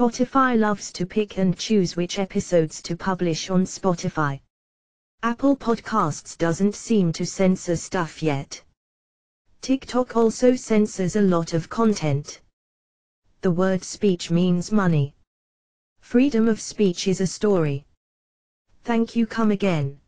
Spotify loves to pick and choose which episodes to publish on Spotify. Apple Podcasts doesn't seem to censor stuff yet. TikTok also censors a lot of content. The word speech means money. Freedom of speech is a story. Thank you come again.